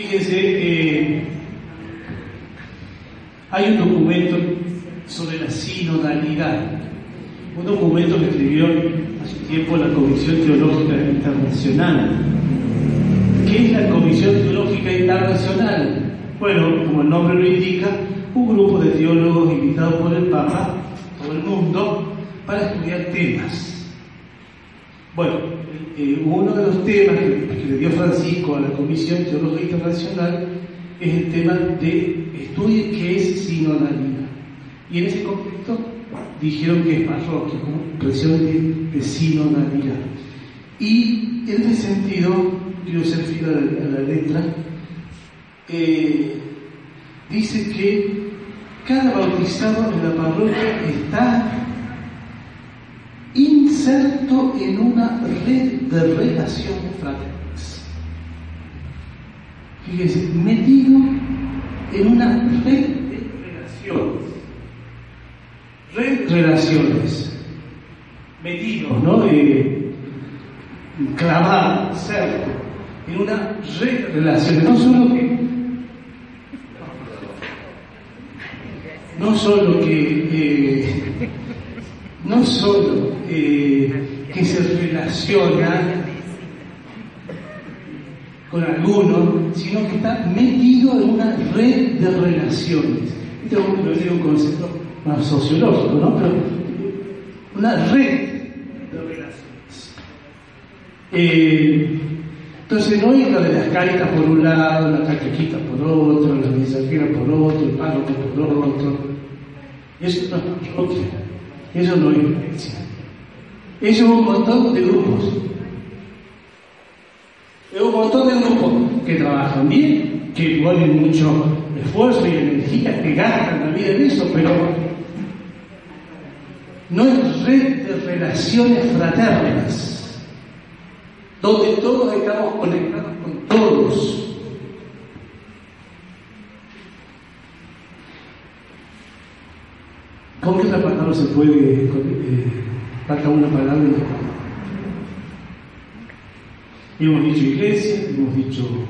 Fíjense que hay un documento sobre la sinodalidad, un documento que escribió hace tiempo la Comisión Teológica Internacional. ¿Qué es la Comisión Teológica Internacional? Bueno, como el nombre lo indica, un grupo de teólogos invitados por el Papa, todo el mundo, para estudiar temas. Bueno, eh, uno de los temas que, le dio Francisco a la Comisión Teológica Internacional es el tema de estudio qué es sinodalidad. Y en ese contexto dijeron que es parroquia, como presión de, de sinodalidad. Y en ese sentido, quiero ser fiel a la, a la letra, eh, dice que cada bautizado en la parroquia está inserto en una red de relaciones fraternas. Fíjense, metido en una red de relaciones. Red de relaciones. Metido, ¿no? Eh, clavado, cerco, en una red de relaciones. No solo que no solo que eh, no solo eh, que se relaciona con alguno, sino que está metido en una red de relaciones. Este es un concepto más sociológico, ¿no? Pero una red de relaciones. Eh, entonces no es la de las caritas por un lado, la catequita por otro, la mensajera por otro, el párroco por otro. Eso no es eso no es iglesia. Es un montón de grupos. Es un montón de grupos que trabajan bien, que ponen mucho esfuerzo y energía, que gastan la vida en eso, pero no es red de relaciones fraternas donde todos estamos conectados con todos. ¿Con qué otra palabra se puede, eh, falta una palabra? Hemos dicho iglesia, hemos dicho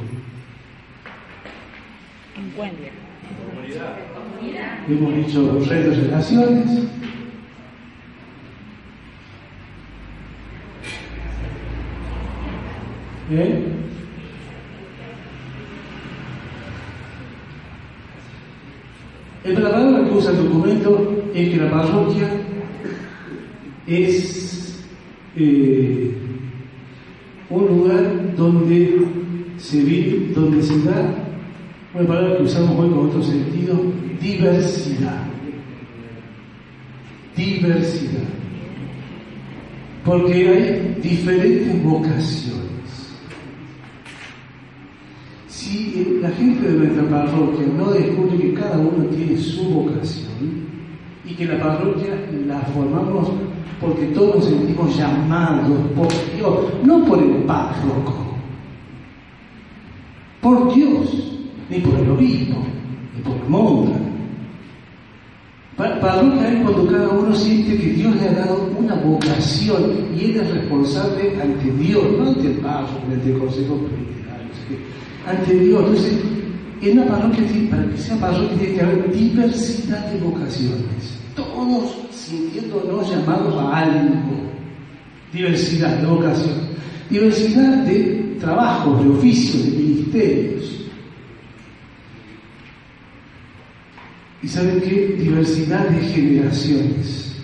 hemos dicho red de relaciones, ¿Eh? La palabra que usa el documento es que la parroquia es eh, un lugar donde se vive, donde se da una palabra que usamos hoy con otro sentido, diversidad. Diversidad. Porque hay diferentes vocaciones. si la gente de nuestra parroquia no descubre que cada uno tiene su vocación y que la parroquia la formamos porque todos nos sentimos llamados por Dios, no por el párroco, por Dios, ni por el obispo, ni por el mundo. Parroquia es cuando cada uno siente que Dios le ha dado una vocación y él es responsable ante Dios, no ante el párroco, ante el consejo espiritual ante Dios. Entonces, en una parroquia, para que sea parroquia, tiene que haber diversidad de vocaciones. Todos sintiéndonos llamados a algo. Diversidad de vocación. Diversidad de trabajos, de oficios, de ministerios. ¿Y saben qué? Diversidad de generaciones.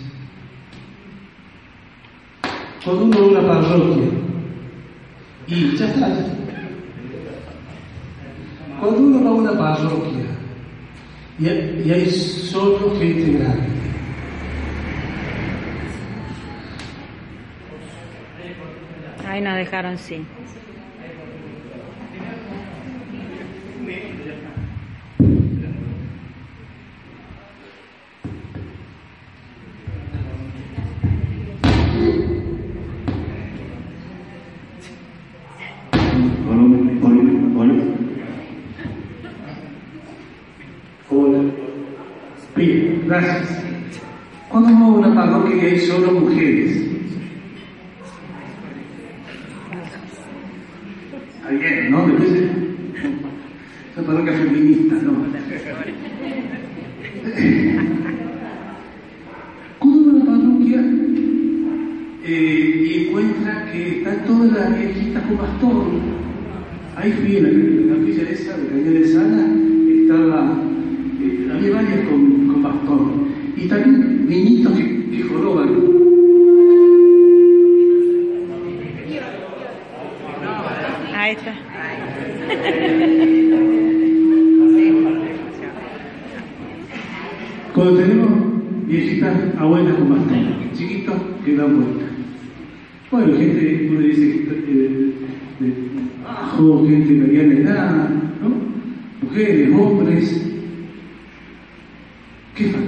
Cuando uno va a una parroquia y ya está, cuando uno va a una parroquia y hay solo gente grande, Ahí nos dejaron sí. Gracias. Cuando vamos a una parroquia que hay solo mujeres, ahí fui en la, la villa esa, de Calle de Sana, estaba, eh, había varias con, con bastón, y también niñitos que, que joroban. Ahí está. Cuando tenemos viejitas, abuelas con bastón, chiquitos que dan vuelta. Bueno, gente, uno dice que de bajo, gente de mediana edad, ¿no? Mujeres, hombres. ¿Qué falta?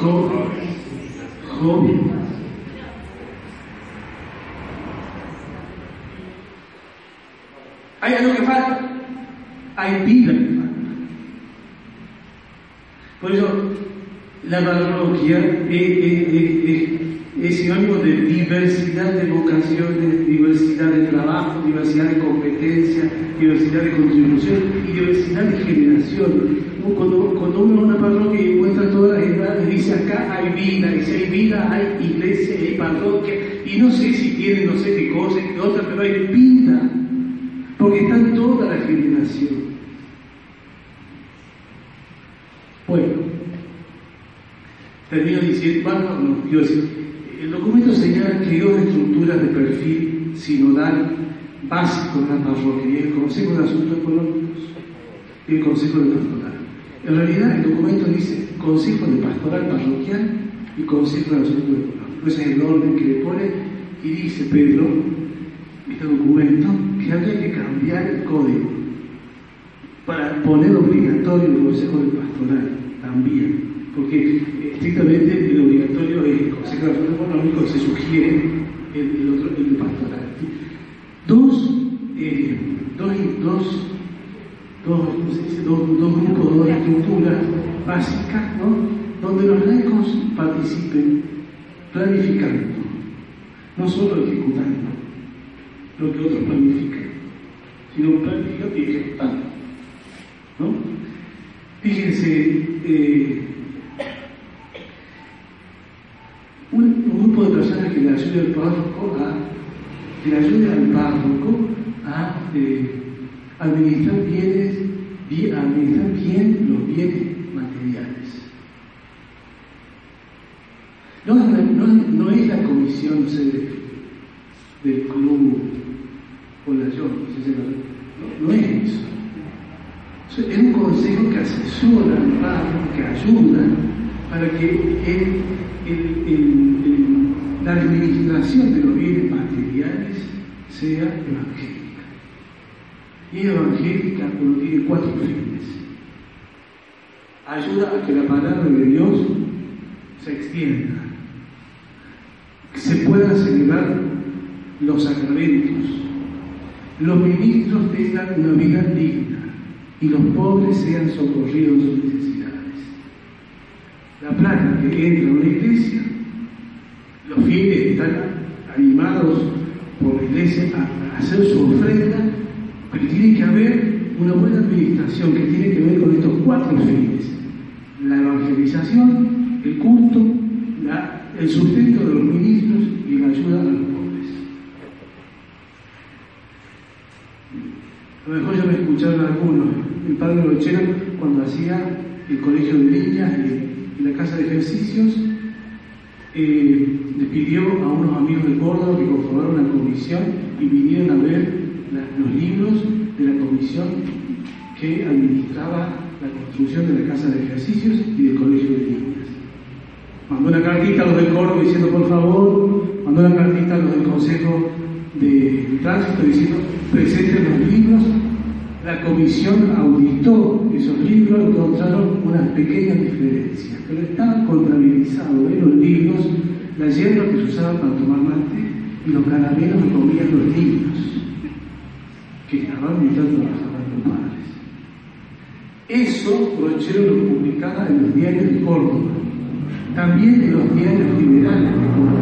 Jóvenes. Jóvenes. ¿Hay algo que falta? Hay vida que falta. Por eso, la parroquia es, es- es- es- sinónimo de diversidad de vocaciones, diversidad de trabajo, diversidad de competencias, diversidad de contribución y diversidad de generación. Cuando, cuando uno va a una parroquia y encuentra todas las edades, dice acá hay vida, y si hay vida hay iglesia, hay parroquia, y no sé si tiene no sé qué cosa, qué otra, pero hay vida, porque están toda la generación. Bueno, termino diciendo, bueno, decir, el documento señala que dos estructuras de perfil sinodal básico de la parroquia, el Consejo de Asuntos Económicos y el Consejo de Pastoral. En realidad el documento dice Consejo de Pastoral Parroquial y Consejo de Asuntos Económicos. Ese es el orden que le pone y dice Pedro, este documento, que habría que cambiar el código para poner obligatorio el Consejo de Pastoral también, porque estrictamente el obligatorio es el Consejo de Asuntos Económicos, se sugiere el, otro, el de Pastoral. Dos, eh, dos, dos, dos, ¿cómo se dice? dos, dos grupos, dos estructuras básicas, ¿no? donde los laicos participen planificando, no solo ejecutando lo que otros planifican, sino planificando y ejecutando. ¿no? Fíjense, eh, un, un grupo de ayuda al párroco a, que le ayuda al párroco a eh, administrar bienes, bien, administrar bien los bienes materiales. No, no, no es la comisión no sé, de- del club o la yo, no, no, es eso. Es un consejo que asesora al párroco, que ayuda para que el- el- el- el- la administración de los bienes materiales sea evangélica. Y evangélica cuando tiene cuatro fines. Ayuda a que la palabra de Dios se extienda, que se puedan celebrar los sacramentos, los ministros tengan una vida digna y los pobres sean socorridos en sus necesidades. La plata que entra a una iglesia, los fieles están animados por la iglesia a, hacer su ofrenda, pero tiene que haber una buena administración que tiene que ver con estos cuatro fines. La evangelización, el culto, el sustento de los ministros y la ayuda a los pobres. A lo mejor ya me escucharon algunos. El padre Rochero, cuando hacía el colegio de niñas y, y la casa de ejercicios, eh, le pidió a unos amigos de Córdoba que conformaron una comisión y vinieron a ver los libros de la comisión que administraba la construcción de la casa de ejercicios y del colegio de niñas. Mandó una cartita a los de Córdoba diciendo, por favor, mandó una cartita a los del Consejo de Tránsito diciendo presenten los libros. La comisión auditó esos libros, encontraron unas pequeñas diferencias, pero estaban contabilizados en los libros la hierba que se usaba para tomar mate y los caramelos que comían los niños que estaban mientras trabajaban los padres. Eso Brochero lo publicaba en los diarios de Córdoba, también en los diarios liberales de Córdoba,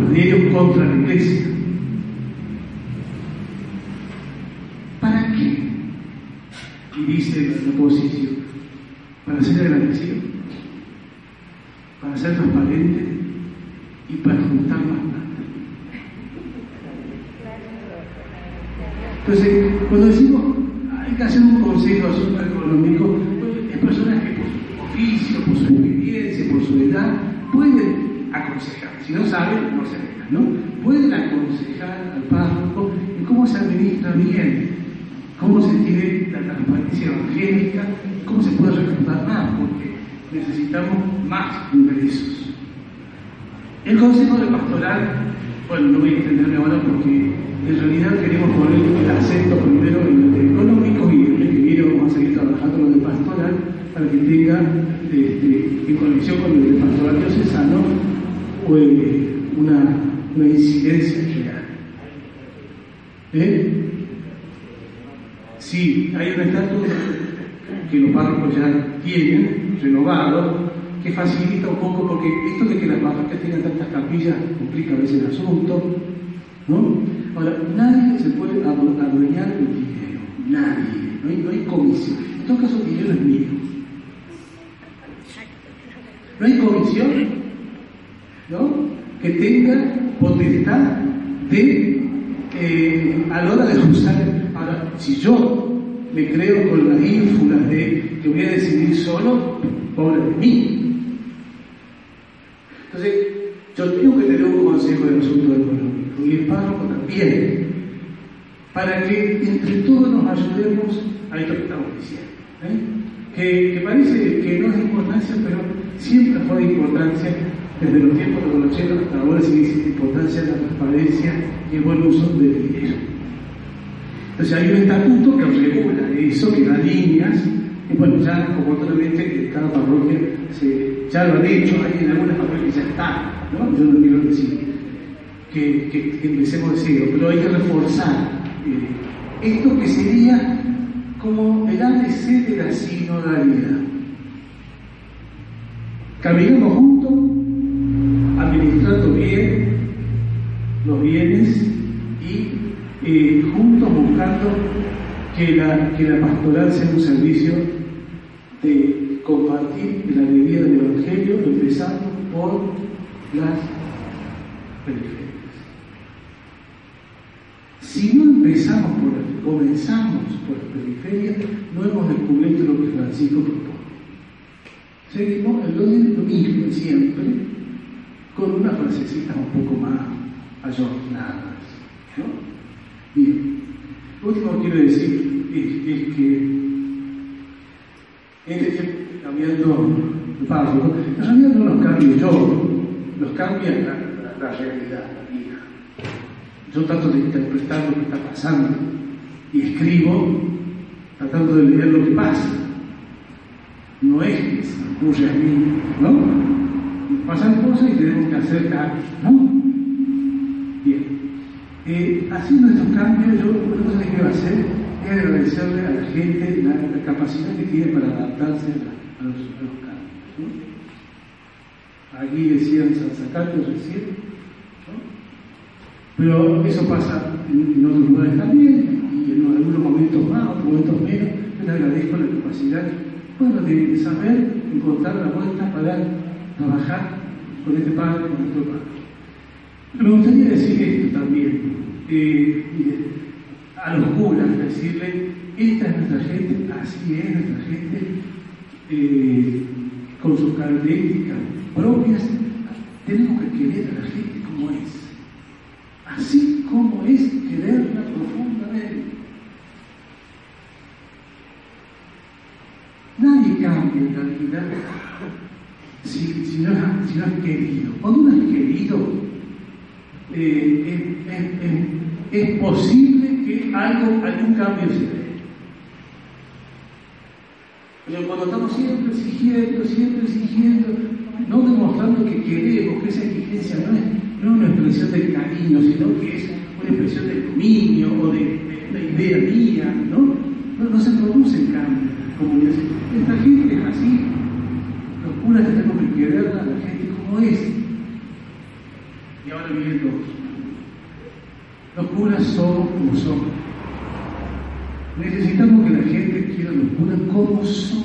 los diarios contra la iglesia. ¿Para qué? Y dice la oposición, para ser agradecido, para ser transparente y para juntar más plata. Entonces, cuando decimos hay que hacer un consejo económico, es personas que por su oficio, por su experiencia, por su edad, pueden aconsejar. Si no saben, no se dejan, ¿no? Pueden aconsejar al párroco en cómo se administra bien, cómo se tiene la transparencia evangélica, cómo se puede recaudar más, porque necesitamos más ingresos. El consejo de pastoral, bueno, no voy a extenderme ahora porque en realidad queremos poner el acento primero en lo económico y el que vamos a seguir trabajando lo de pastoral para que tenga este, en conexión con de pastoral diocesano eh, una, una incidencia real. ¿Eh? Sí, hay un estatus que los párrocos ya tienen, renovado, que facilita un poco, porque esto de que las parroquias tengan tantas capillas complica a veces el asunto, ¿no? Ahora, nadie se puede adueñar del dinero, nadie, no hay, comisión. En todo caso, el dinero es mío. No hay comisión, ¿no? Que tenga potestad de, eh, a la hora de usar. Si yo me creo con las ínfulas de que voy a decidir solo, pobre de mí. Entonces, yo tengo que tener un consejo de asunto económico y el párroco también, para que entre todos nos ayudemos a esto que estamos diciendo. ¿eh? Que, parece que no es importancia, pero siempre fue de importancia desde los tiempos de Colochero hasta ahora sí existe importancia la transparencia y el buen uso del dinero. Entonces hay un estatuto que regula eso, que da líneas, y bueno, ya como otra cada parroquia se, ya lo han hecho, hay en algunas parroquias ya está, ¿no? Yo no quiero decir que, que, empecemos de cero, pero hay que reforzar eh, esto que sería como el ABC de la sinodalidad. Caminamos juntos, administrando bien los bienes eh, juntos buscando que la, que la pastoral sea un servicio de compartir la alegría del Evangelio, empezando por las periferias. Si no empezamos por comenzamos por las periferias, no hemos descubierto lo que Francisco propone. Seguimos en lo, mismo siempre, con una frasecita un poco más ayornadas. ¿no? Bien. Lo último que quiero decir es, que este cambiando de párrafo, en realidad no los cambio yo, los cambia la realidad, la vida. Yo trato de interpretar lo que está pasando y escribo tratando de leer lo que pasa. No es que se ocurre a mí, ¿no? Pasan cosas y tenemos que hacer cambios, ¿no? Eh, haciendo estos cambios, yo una cosa que quiero hacer es agradecerle a la gente la, capacidad que tiene para adaptarse a, los, cambios. Aquí decían San recién, ¿no? pero eso pasa en, otros lugares también, y en algunos momentos más, otros momentos menos. Yo le agradezco la capacidad bueno, de, de saber encontrar la vuelta para trabajar con este padre, con nuestro padre. Me gustaría decir esto también, eh, a los curas, decirle, esta es nuestra gente, así es nuestra gente, eh, con sus características propias, tenemos que querer a la gente como es, así como es quererla profundamente. Nadie cambia en la vida si, si, no, si no has querido. Cuando uno has querido, eh, es, es, es, posible que algo, algún cambio se dé. Pero cuando estamos siempre exigiendo, siempre exigiendo, no demostrando que queremos, que esa exigencia no es, no una expresión de cariño, sino que es una expresión de dominio o de, una idea mía, ¿no? No, no se produce el cambio en las comunidades. Esta gente es así. Los curas tenemos que querer a la gente como es. Y ahora vienen los. Los curas son como son. Necesitamos que la gente quiera los curas como son,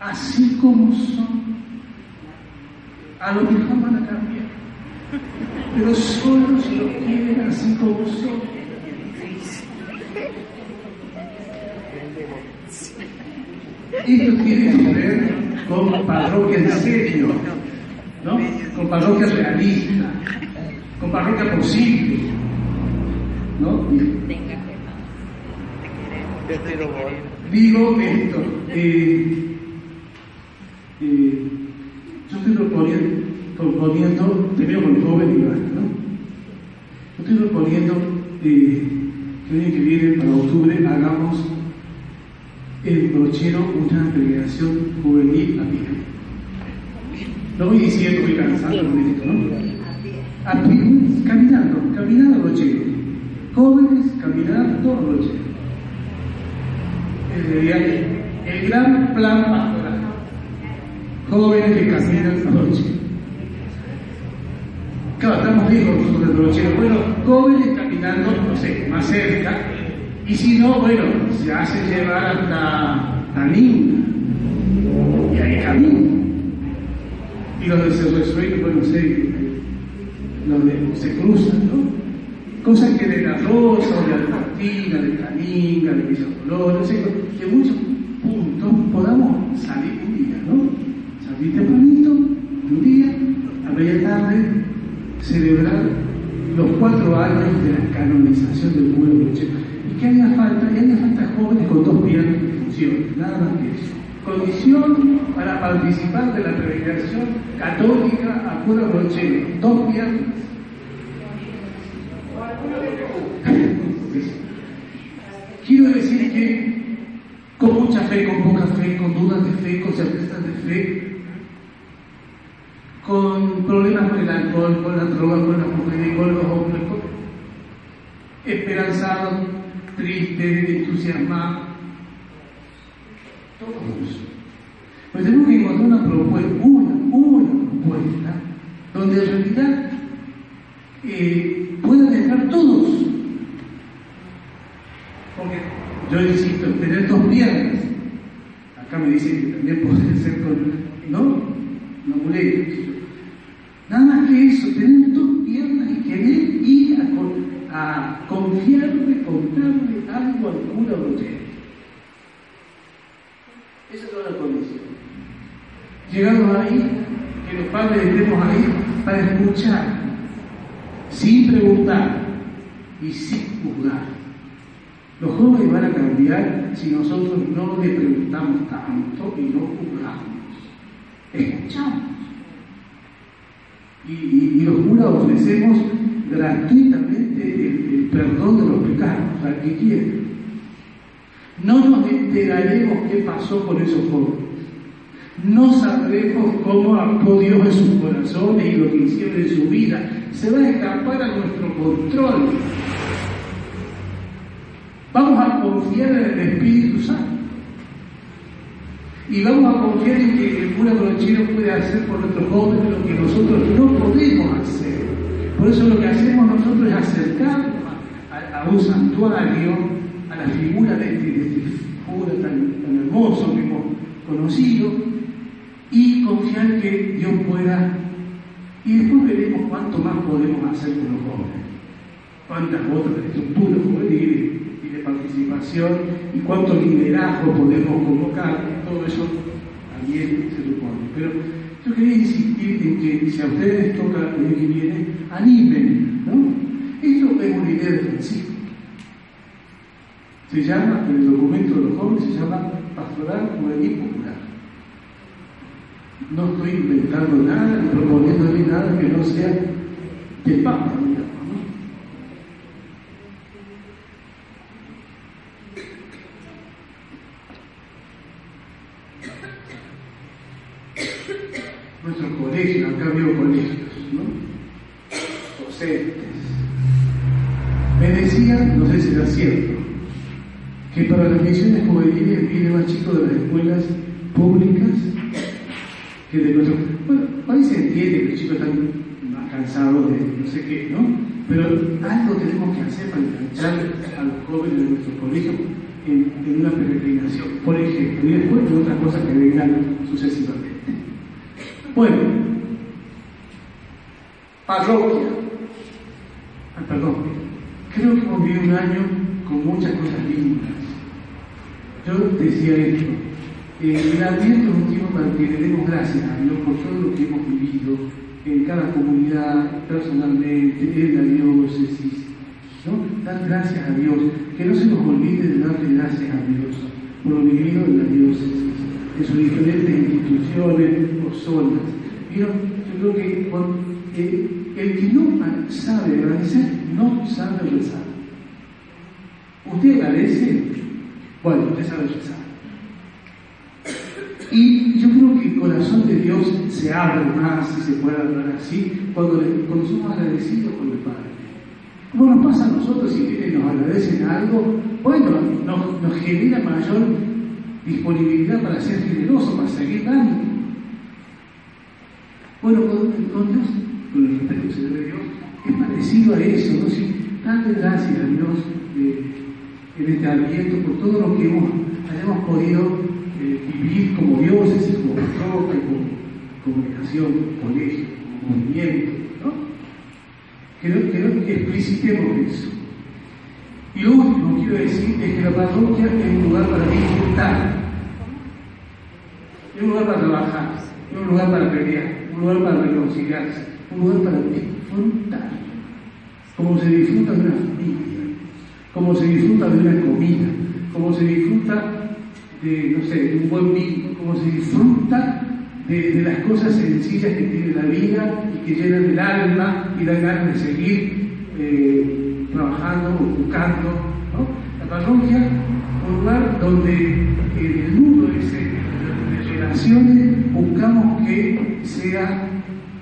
así como son. A lo mejor van a cambiar, pero solo si lo quieren así como son. Tiene que ver con parroquia en serio, ¿no? con parroquia realista, con parroquia posible. ¿no? Digo esto, eh, eh, yo estoy proponiendo, proponiendo, te veo con el joven Iván, ¿no? Yo estoy proponiendo eh, que el año que viene, para octubre, hagamos el brochero una delegación juvenil a pie. Lo voy diciendo, voy cansando con esto, ¿no? A pie, caminando, caminando brochero. Jóvenes caminando brochero el, el gran plan pastoral. Jóvenes que caminan noche. Claro, estamos lejos nosotros del brochero. Bueno, jóvenes caminando, no sé, más cerca. Y si no, bueno, se hace llevar hasta Tanín. Y ahí camino. Y los de Cerro Sueño, bueno, sé, los de, se cruzan, ¿no? Cosas que de la Rosa, o de Albertina, de Caninga, de Villa Colón, que muchos puntos podamos salir un día, ¿no? Salir tempranito, un día, a media tarde, celebrar los cuatro años de la canonización del pueblo Y que haya falta, y haya falta jóvenes con dos piernas que funcionen, nada más que eso. Condición para participar de la peregrinación católica a cura brochero, dos piernas Quiero decir que con mucha fe, con poca fe, con dudas de fe, con certezas de fe, con problemas con el alcohol, con la droga, con las mujeres, con los hombres, con... esperanzados, tristes, entusiasmados, todos. Pues tenemos que encontrar una propuesta, una, una propuesta, donde en realidad eh, puedan estar todos porque yo insisto, tener dos piernas, acá me dicen que también puede ser con, ¿no? No muleta. Nada más que eso, tener dos piernas y querer ir a, a confiarle, contarle algo al cura brochero. Esa es la condición. Llegamos ahí, que los padres estemos ahí para escuchar, sin preguntar y sin juzgar. Los jóvenes van a cambiar si nosotros no le preguntamos tanto y no juzgamos. Escuchamos. Y, los curas ofrecemos gratuitamente el, perdón de los pecados al que quiere. No nos enteraremos qué pasó con esos jóvenes. No sabremos cómo actuó Dios en sus corazones y lo que hicieron en su vida. Se va a escapar a nuestro control. Vamos a confiar en el Espíritu Santo. Y vamos a confiar en que el cura brochero puede hacer por nuestros jóvenes lo que nosotros no podemos hacer. Por eso lo que hacemos nosotros es acercarnos a, un santuario, a la figura de este, de este cura tan, tan hermoso que hemos conocido, y confiar que Dios pueda. Y después veremos cuánto más podemos hacer con los jóvenes. Cuántas otras estructuras juveniles participación y cuánto liderazgo podemos convocar, todo eso también se supone. Pero yo quería insistir en que si a ustedes toca el que viene, animen, ¿no? Esto es una idea defensiva. Se llama, en el documento de los jóvenes, se llama Pastoral Juvenil Popular. No estoy inventando nada ni proponiéndole nada que no sea del Papa, digamos. Nuestros colegios, acá veo colegios, ¿no? Docentes. Me decían, no sé si era cierto, que para las misiones juveniles viene más chicos de las escuelas públicas que de nuestros. Bueno, hoy se entiende que los chicos están cansados de no sé qué, ¿no? Pero algo tenemos que hacer para enganchar a los jóvenes de nuestro colegio en, en una peregrinación, por ejemplo, y después de otras cosas que vengan sucesivamente. Bueno, parroquia. Ah, perdón. Creo que hemos vivido un año con muchas cosas lindas. Yo decía esto. Eh, el Adviento es un tiempo para que le demos gracias a Dios por todo lo que hemos vivido en cada comunidad, personalmente, en la diócesis. ¿no? Dar gracias a Dios. Que no se nos olvide de darle gracias a Dios por lo vivido en la diócesis, en sus diferentes instituciones o zonas. Yo creo que cuando, eh, el que no sabe agradecer, no sabe rezar. ¿Usted agradece? Bueno, usted sabe rezar. Y yo creo que el corazón de Dios se abre más, si se puede hablar así, cuando, cuando somos agradecidos con el Padre. ¿Cómo nos pasa a nosotros si vienen nos agradecen algo? Bueno, nos, genera mayor disponibilidad para ser generosos, para seguir dando. Bueno, con, Dios, con el respeto que se debe a Dios, es parecido a eso, ¿no? Darle gracias a Dios eh, en este adviento por todo lo que hemos, hayamos podido eh, vivir como dioses, como parroquia, como comunicación, colegio, movimiento, ¿no? Creo que explicitemos eso. Y lo último que quiero decir es que la parroquia es un lugar para disfrutar, es un lugar para trabajar, es un lugar para pelear, un lugar para reconciliarse, un lugar para disfrutar, como se disfruta de una familia, como se disfruta de una comida, como se disfruta de, no sé, un buen vino, como se disfruta de, las cosas sencillas que tiene la vida y que llenan el alma y dan ganas de seguir eh, trabajando o buscando. La parroquia, un lugar donde en el mundo ese de relaciones buscamos que sea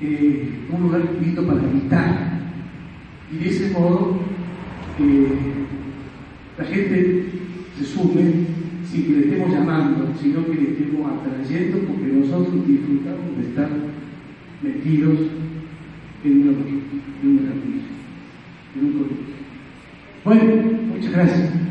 eh, un lugar lindo para habitar. Y de ese modo eh, la gente se sume sin que le estemos llamando, sino que le estemos atrayendo porque nosotros disfrutamos de estar metidos en una, en una en un colegio. Bueno, muchas gracias.